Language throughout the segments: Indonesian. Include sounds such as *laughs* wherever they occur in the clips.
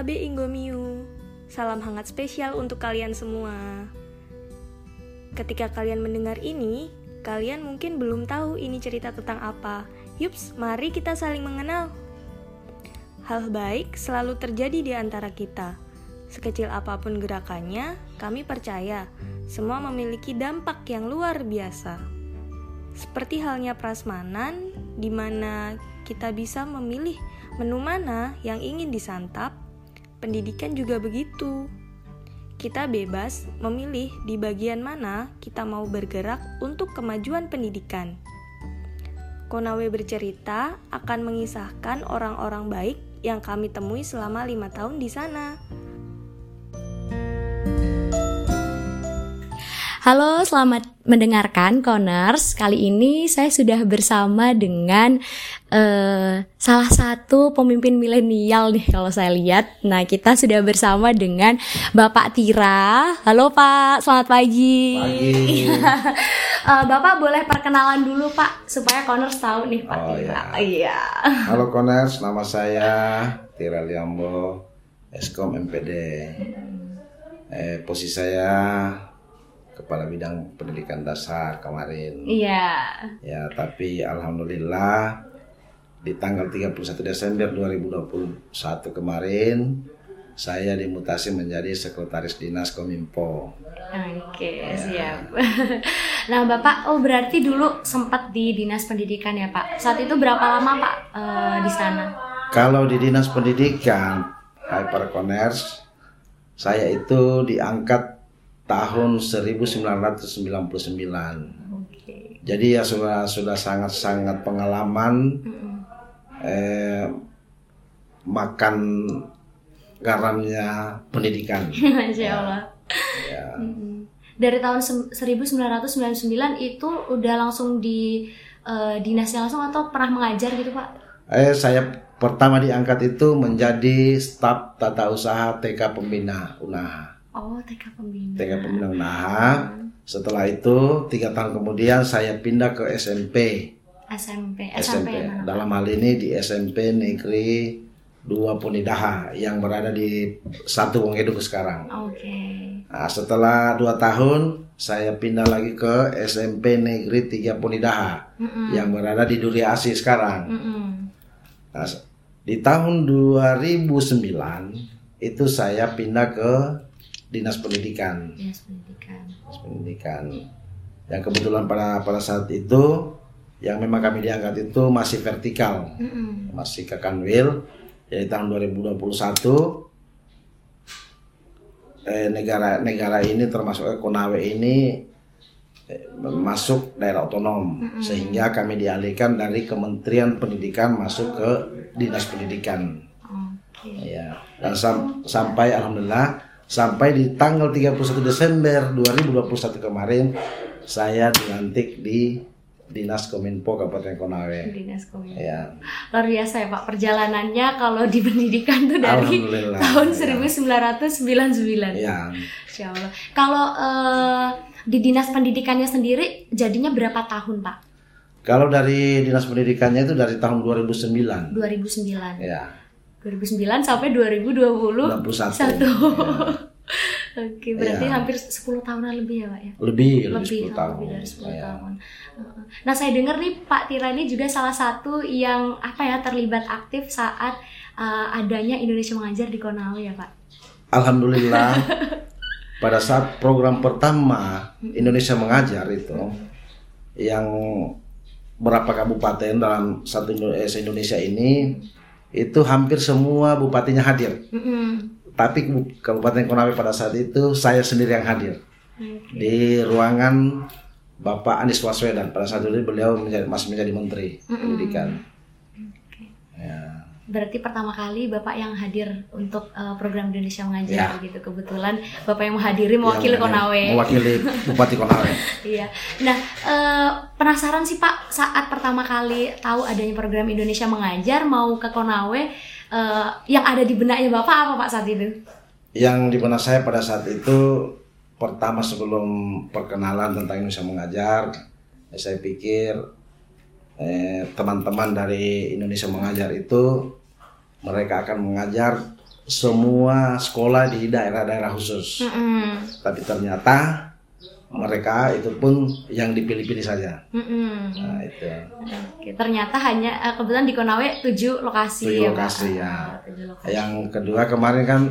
Watabe Ingomiu. Salam hangat spesial untuk kalian semua. Ketika kalian mendengar ini, kalian mungkin belum tahu ini cerita tentang apa. Yups, mari kita saling mengenal. Hal baik selalu terjadi di antara kita. Sekecil apa pun gerakannya, kami percaya semua memiliki dampak yang luar biasa. Seperti halnya prasmanan, di mana kita bisa memilih menu mana yang ingin disantap, pendidikan juga begitu. Kita bebas memilih di bagian mana kita mau bergerak untuk kemajuan pendidikan. Konawe bercerita akan mengisahkan orang-orang baik yang kami temui selama lima tahun di sana. Halo, selamat mendengarkan Corners. Kali ini saya sudah bersama dengan uh, salah satu pemimpin milenial nih kalau saya lihat. Nah, kita sudah bersama dengan Bapak Tira. Halo Pak, selamat pagi. Pagi. uh, *laughs* Bapak boleh perkenalan dulu Pak supaya Corners tahu nih Pak Oh, Tira. iya. Iya. Halo Koners, nama saya Tira Liambo, Eskom MPD. Eh, posisi saya kepala bidang pendidikan dasar kemarin. Iya. Ya, tapi alhamdulillah di tanggal 31 Desember 2021 kemarin saya dimutasi menjadi sekretaris dinas Kominfo. Oke, Iya. siap. *laughs* nah, Bapak, oh berarti dulu sempat di Dinas Pendidikan ya, Pak? Saat itu berapa lama, Pak, eh, di sana? Kalau di dinas pendidikan, hai para koners, saya itu diangkat tahun 1999. Oke. Jadi ya sudah sudah sangat sangat pengalaman Mm-mm. eh, makan garamnya pendidikan. *laughs* Masya Allah. Ya. Mm-mm. Dari tahun sem- 1999 itu udah langsung di eh, dinasnya langsung atau pernah mengajar gitu, Pak? Eh, saya pertama diangkat itu menjadi staf tata usaha TK Pembina Unaha. Oh, TK Pembina. TK Pembina Unaha. Setelah itu tiga tahun kemudian saya pindah ke SMP. SMP. SMP, SMP. Dalam hal ini di SMP Negeri 2 Punidaha yang berada di satu Wongeduk sekarang. Oke. Nah, setelah dua tahun saya pindah lagi ke SMP Negeri 3 Punidaha Mm-mm. yang berada di Duri Asih sekarang. Mm-mm. Nah, di tahun 2009 itu saya pindah ke Dinas Pendidikan. Dinas Pendidikan. Dinas Pendidikan. Yang kebetulan pada pada saat itu yang memang kami diangkat itu masih vertikal, Mm-mm. masih ke Kanwil. Jadi tahun 2021 eh, negara negara ini termasuk eh, Konawe ini eh, masuk daerah otonom sehingga kami dialihkan dari Kementerian Pendidikan masuk ke Dinas Pendidikan. Oke. Ya, dan sam- sampai alhamdulillah sampai di tanggal 31 Desember 2021 kemarin saya dilantik di Dinas Kominfo Kabupaten Konawe. Dinas Kominfo. Ya, Luar biasa ya Pak perjalanannya kalau di pendidikan tuh dari tahun ya. 1999. ya. Insya Allah. Kalau eh, di dinas pendidikannya sendiri jadinya berapa tahun Pak? Kalau dari Dinas Pendidikannya itu dari tahun 2009. 2009. Ya, 2009 sampai 2021. 21. Satu. Ya. *laughs* Oke, berarti Ya. hampir 10 tahunan lebih ya Pak ya? Lebih, lebih, lebih, 10 tahun. lebih dari 10 Ya. tahun. Nah, saya dengar nih Pak Tira ini juga salah satu yang apa ya terlibat aktif saat eh, adanya Indonesia mengajar di Konawe ya Pak. Alhamdulillah *laughs* pada saat program pertama Indonesia mengajar itu yang berapa kabupaten dalam satu eh, Indonesia ini itu hampir semua bupatinya hadir. Mm-mm. Tapi Bu- Kabupaten Konawe pada saat itu saya sendiri yang hadir Oke. di ruangan Bapak Anies Baswedan. Pada saat itu beliau menjadi, masih menjadi Menteri Pendidikan. Ya. Berarti pertama kali Bapak yang hadir untuk eh, program Indonesia mengajar Ya. gitu. Kebetulan Bapak yang menghadiri mewakili Yang Konawe. Mewakili Bupati Konawe. *laughs* Iya. Nah, eh, penasaran sih Pak saat pertama kali tahu adanya program Indonesia mengajar mau ke Konawe eh, yang ada di benaknya Bapak apa Pak saat itu? yang di benak saya pada saat itu pertama sebelum perkenalan tentang Indonesia mengajar saya pikir eh, teman-teman dari Indonesia mengajar itu mereka akan mengajar semua sekolah di daerah-daerah khusus. Mm-mm. Tapi ternyata mereka itu pun yang dipilih-pilih saja. Mm-mm. Nah, itu. Oke, ternyata hanya eh, kebetulan di Konawe tujuh lokasi Tujuh ya, lokasi, Pak. ya. Tujuh lokasi. Yang kedua kemarin kan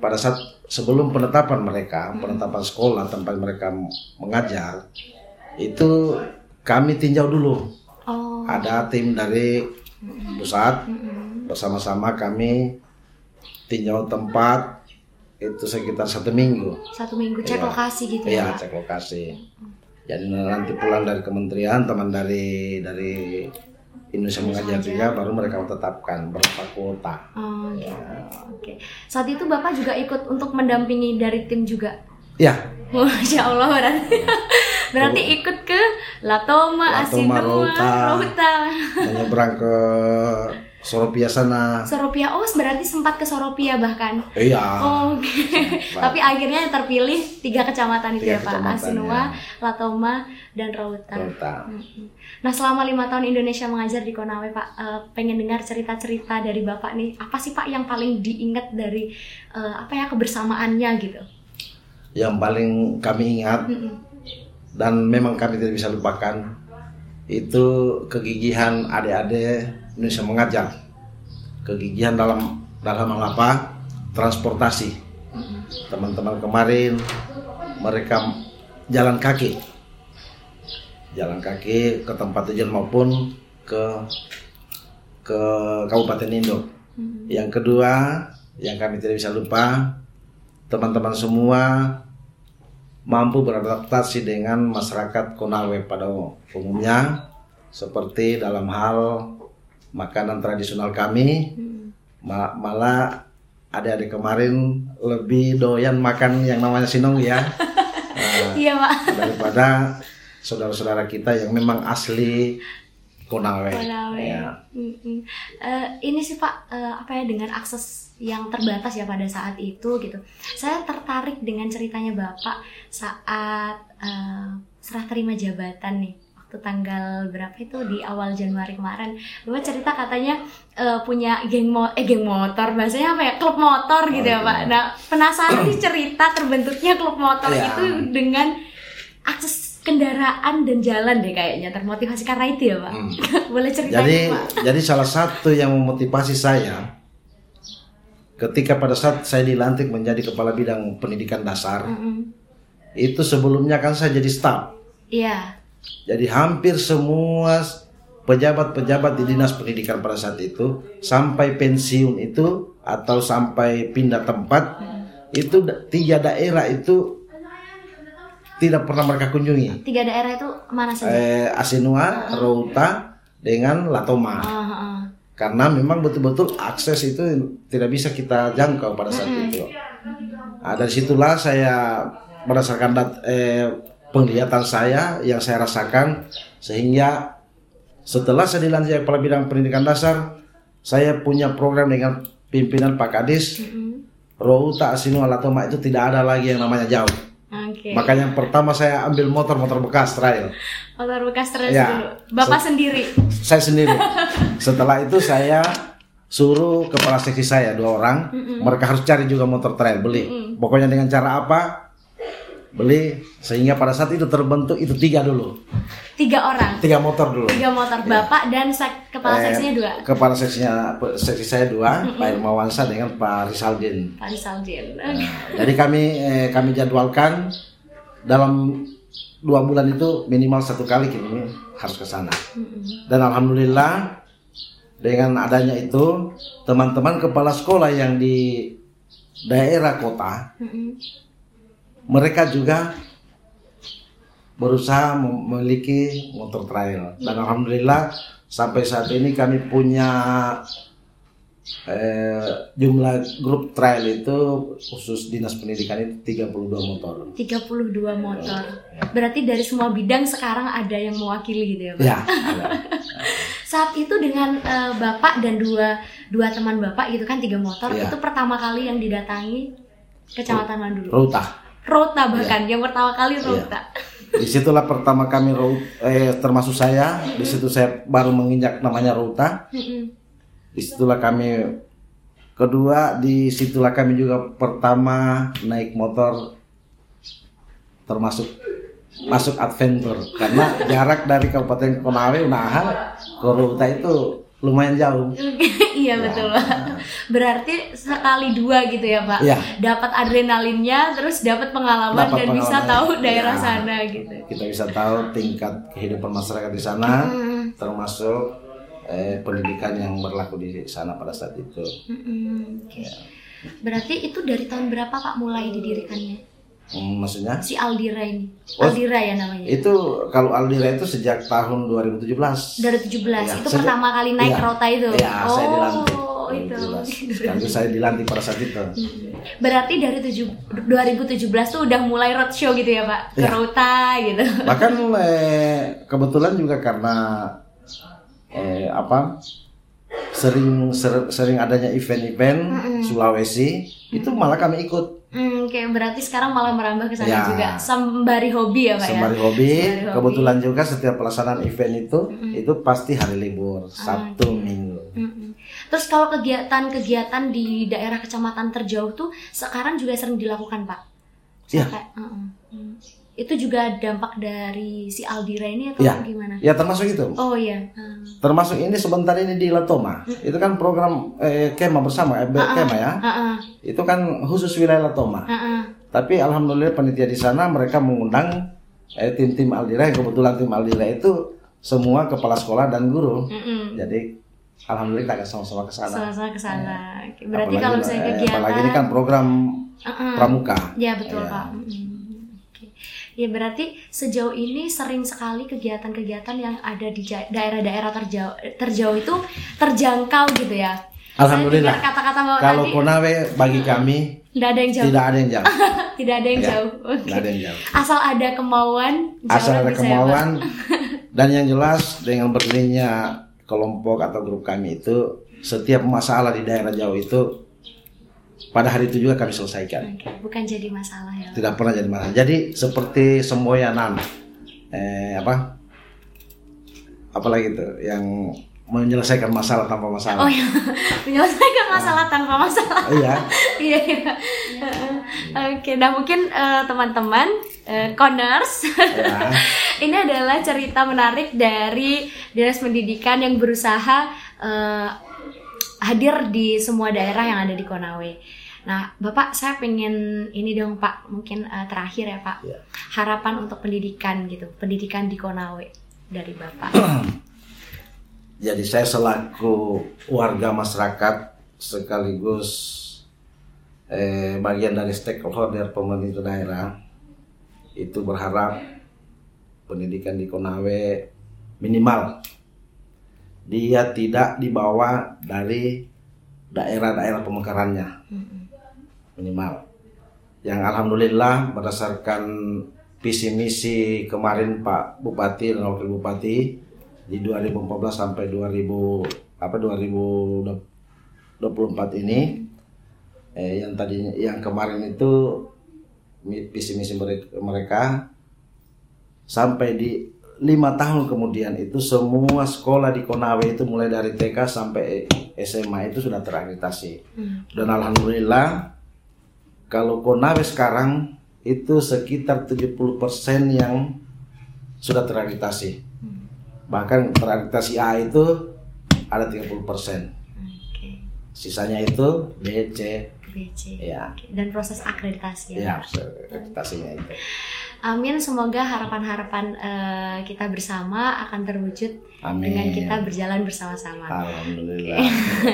pada saat sebelum penetapan mereka, penetapan sekolah tempat mereka mengajar, itu kami tinjau dulu. Oh. Ada tim dari pusat Mm-mm. Bersama-sama kami tinjau tempat itu sekitar satu minggu. Satu minggu cek Iya. lokasi gitu ya, Iya, cek lokasi. Jadi nanti pulang dari kementerian, teman dari dari Indonesia mengajar juga, baru mereka tetapkan berapa kuota. Oh, gitu. Oke. Saat itu Bapak juga ikut untuk mendampingi dari tim juga. Ya, Masya Allah berarti *laughs* berarti ikut ke Latoma, Latoma, Asinua, Rota. Rota, menyeberang ke Soropia sana. Soropia. Oh, berarti sempat ke Soropia bahkan. Iya. Oh, Oke. Tapi akhirnya yang terpilih tiga kecamatan itu ya Tiga Pak. kecamatan, Asinua, ya. Latoma, dan Rauta. Mm-mm. Nah selama lima tahun Indonesia mengajar di Konawe Pak, eh, pengen dengar cerita-cerita dari Bapak nih. Apa sih Pak yang paling diingat dari eh, apa ya kebersamaannya gitu? Yang paling kami ingat Mm-mm. dan memang kami tidak bisa lupakan itu kegigihan adik-adik Indonesia mengajar. Kegigihan dalam dalam apa? Transportasi. Teman-teman kemarin mereka jalan kaki. Jalan kaki ke tempat tujuan maupun ke ke Kabupaten Indo. Mm-mm. Yang kedua, yang kami tidak bisa lupa, teman-teman semua mampu beradaptasi dengan masyarakat Konawe pada umumnya, seperti dalam hal makanan tradisional kami, ma- malah adik-adik kemarin lebih doyan makan yang namanya sinong ya, *laughs* Iya Pak. daripada saudara-saudara kita yang memang asli Konawe. Konawe. Ya. Eh, ini sih Pak, eh, apa ya dengan akses yang terbatas ya pada saat itu gitu. Saya tertarik dengan ceritanya Bapak saat eh, serah terima jabatan nih waktu tanggal berapa itu di awal Januari kemarin. Bapak cerita katanya eh, punya geng mo eh geng motor, bahasanya apa ya klub motor gitu ya Pak. Nah penasaran sih cerita terbentuknya klub motor Iya. itu dengan akses kendaraan dan jalan deh kayaknya termotivasi karena itu ya Pak. Hmm. *laughs* Boleh ceritain Jadi Pak? jadi salah satu yang memotivasi saya ketika pada saat saya dilantik menjadi kepala bidang pendidikan dasar Mm-mm. itu sebelumnya kan saya jadi staf. Iya. Jadi hampir semua pejabat-pejabat di dinas pendidikan pada saat itu sampai pensiun itu atau sampai pindah tempat itu da- tiga daerah itu tidak pernah mereka kunjungi. Tiga daerah itu mana saja? Eh, Asinua, Rauta dengan Latoma. Ah, ah, ah. karena memang betul-betul akses itu tidak bisa kita jangkau pada saat itu. Nah, dari situlah saya berdasarkan dat, eh, penglihatan saya yang saya rasakan sehingga setelah saya dilantik kepala bidang pendidikan dasar, saya punya program dengan pimpinan Pak Kadis, Mm-mm. Rauta Asinu Alatoma itu tidak ada lagi yang namanya jauh. Oke. Makanya yang pertama saya ambil motor-motor bekas trail. Motor bekas terus Ya. dulu. Bapak sendiri. saya sendiri. *laughs* Setelah itu saya suruh kepala seksi saya dua orang, mereka harus cari juga motor trail beli. Pokoknya dengan cara apa? Beli sehingga pada saat itu terbentuk itu tiga dulu, Tiga orang. tiga motor dulu. Tiga motor. Bapak dan sek- kepala Eh, seksinya dua. Kepala seksinya seksi saya dua, Pak Irmawansa dengan Pak Risaldin. Pak Rizaldin. Nah, jadi kami eh, kami jadwalkan dalam dua bulan itu minimal satu kali kami harus ke sana. Dan alhamdulillah dengan adanya itu teman-teman kepala sekolah yang di daerah kota mereka juga berusaha mem- memiliki motor trail dan alhamdulillah sampai saat ini kami punya eh, jumlah grup trail itu khusus dinas pendidikan itu 32 motor 32 motor. Berarti dari semua bidang sekarang ada yang mewakili gitu ya, Pak? ya *laughs* ada. Saat itu dengan eh, Bapak dan dua dua teman Bapak gitu kan tiga motor, Iya. itu pertama kali yang didatangi Kecamatan mana dulu? Ruta Rota bahkan yang pertama kali. Rota. di situlah pertama kami eh, termasuk saya di situ saya baru menginjak namanya Ruta Mm-mm. Di situlah kami kedua di situlah kami juga pertama naik motor termasuk masuk adventure karena jarak dari Kabupaten Konawe Unaha ke Ruta itu lumayan jauh. *laughs* iya betul Pak. Berarti sekali dua gitu ya Pak. Iya. Dapat adrenalinnya, terus dapat pengalaman Dapat dan bisa pengalaman. tahu daerah Iya. sana gitu. Kita bisa tahu tingkat kehidupan masyarakat di sana, termasuk eh, pendidikan yang berlaku di sana pada saat itu. Mm-mm, oke. Berarti itu dari tahun berapa Pak mulai didirikannya Hmm, maksudnya? si Aldira ini? Oh, Aldira ya namanya. Itu kalau Aldira itu sejak tahun 2017. Dari 17 Iya, itu sejak- pertama kali naik iya. rota itu. Iya, oh, saya dilantik. itu. 2017. Sekaligus saya dilantik pada saat itu. Berarti dari tujuh, 2017 tuh udah mulai roadshow gitu ya Pak? Ke Iya. Rota gitu. Bahkan eh, kebetulan juga karena eh, apa sering ser- sering adanya event-event Sulawesi itu malah kami ikut Hmm, Oke, berarti sekarang malah merambah ke sana Ya. juga. Sembari hobi ya Pak sembari ya? hobi. Sembari hobi. Kebetulan juga setiap pelaksanaan event itu itu pasti hari libur Ah, Sabtu Minggu. Mm-mm. Terus kalau kegiatan-kegiatan di daerah kecamatan terjauh tuh sekarang juga sering dilakukan Pak? Iya. Kayak, uh-uh. Hmm. Itu juga dampak dari si Aldira ini atau Iya. gimana? Ya termasuk itu. Oh iya. Hmm. Termasuk ini sebentar ini di Latoma. Itu kan program eh, kema bersama, eh, kema ya. Uh-uh. Itu kan khusus wilayah Latoma. Uh-uh. Tapi alhamdulillah panitia di sana mereka mengundang eh, tim-tim Aldira yang kebetulan tim Aldira itu semua kepala sekolah dan guru. Mm-mm. Jadi alhamdulillah kita sama-sama ke sana. Sama-sama ke sana. Oke, Berarti Apalagi- kalau misalnya eh, kegiatan apalagi ini kan program Uh-uh. pramuka. Ya betul Iya. Pak. Oke. Ya berarti sejauh ini sering sekali kegiatan-kegiatan yang ada di daerah-daerah terjauh terjauh itu terjangkau gitu ya. Alhamdulillah. Kata-kata Kalau tadi Konawe bagi kami tidak ada yang jauh. tidak ada yang jauh. *laughs* Tidak ada yang Ya, jauh. Oke. Tidak ada yang jauh. Asal ada kemauan, Asal ada ya, kemauan *laughs* dan yang jelas dengan berdirinya kelompok atau grup kami itu setiap masalah di daerah jauh itu pada hari itu juga kami selesaikan. Oke, Bukan jadi masalah ya. Tidak pernah jadi masalah. Jadi seperti semboyanan eh apa? Apalagi itu yang menyelesaikan masalah tanpa masalah. Oh ya, *laughs* menyelesaikan masalah tanpa masalah. *laughs* Iya. Iya, iya. Oke, nah mungkin eh, teman-teman eh, Corners, Ya. *laughs* ini adalah cerita menarik dari dinas pendidikan yang berusaha eh, hadir di semua daerah yang ada di Konawe. Nah, Bapak, saya pengen ini dong Pak, mungkin eh, terakhir ya Pak, Ya. harapan untuk pendidikan gitu, pendidikan di Konawe dari Bapak. *clears throat* Jadi saya selaku warga masyarakat sekaligus eh, bagian dari stakeholder pemerintah daerah itu berharap pendidikan di Konawe minimal dia tidak dibawa dari daerah-daerah pemekarannya minimal. Yang alhamdulillah berdasarkan visi misi kemarin Pak Bupati dan Wakil Bupati di 2014 sampai 2000 apa 2024 ini eh, yang tadinya yang kemarin itu visi misi mereka sampai di lima tahun kemudian itu semua sekolah di Konawe itu mulai dari TK sampai SMA itu sudah terakreditasi. Hmm. dan alhamdulillah kalau Konawe sekarang itu sekitar 70% yang sudah terakreditasi. Bahkan terakreditasi A itu ada 30% Oke, sisanya itu B, C. BC. ya. Oke, Dan proses akreditasi ya Pak? akreditasinya itu Amin, semoga harapan-harapan eh, kita bersama akan terwujud Amin. dengan kita berjalan bersama-sama. alhamdulillah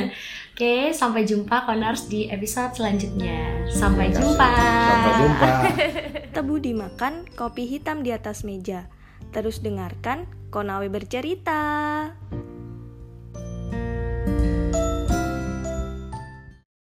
*laughs* Oke, sampai jumpa Konars di episode selanjutnya. Sampai jumpa. sampai jumpa *laughs* Tebu dimakan, kopi hitam di atas meja. Terus dengarkan Konawe bercerita.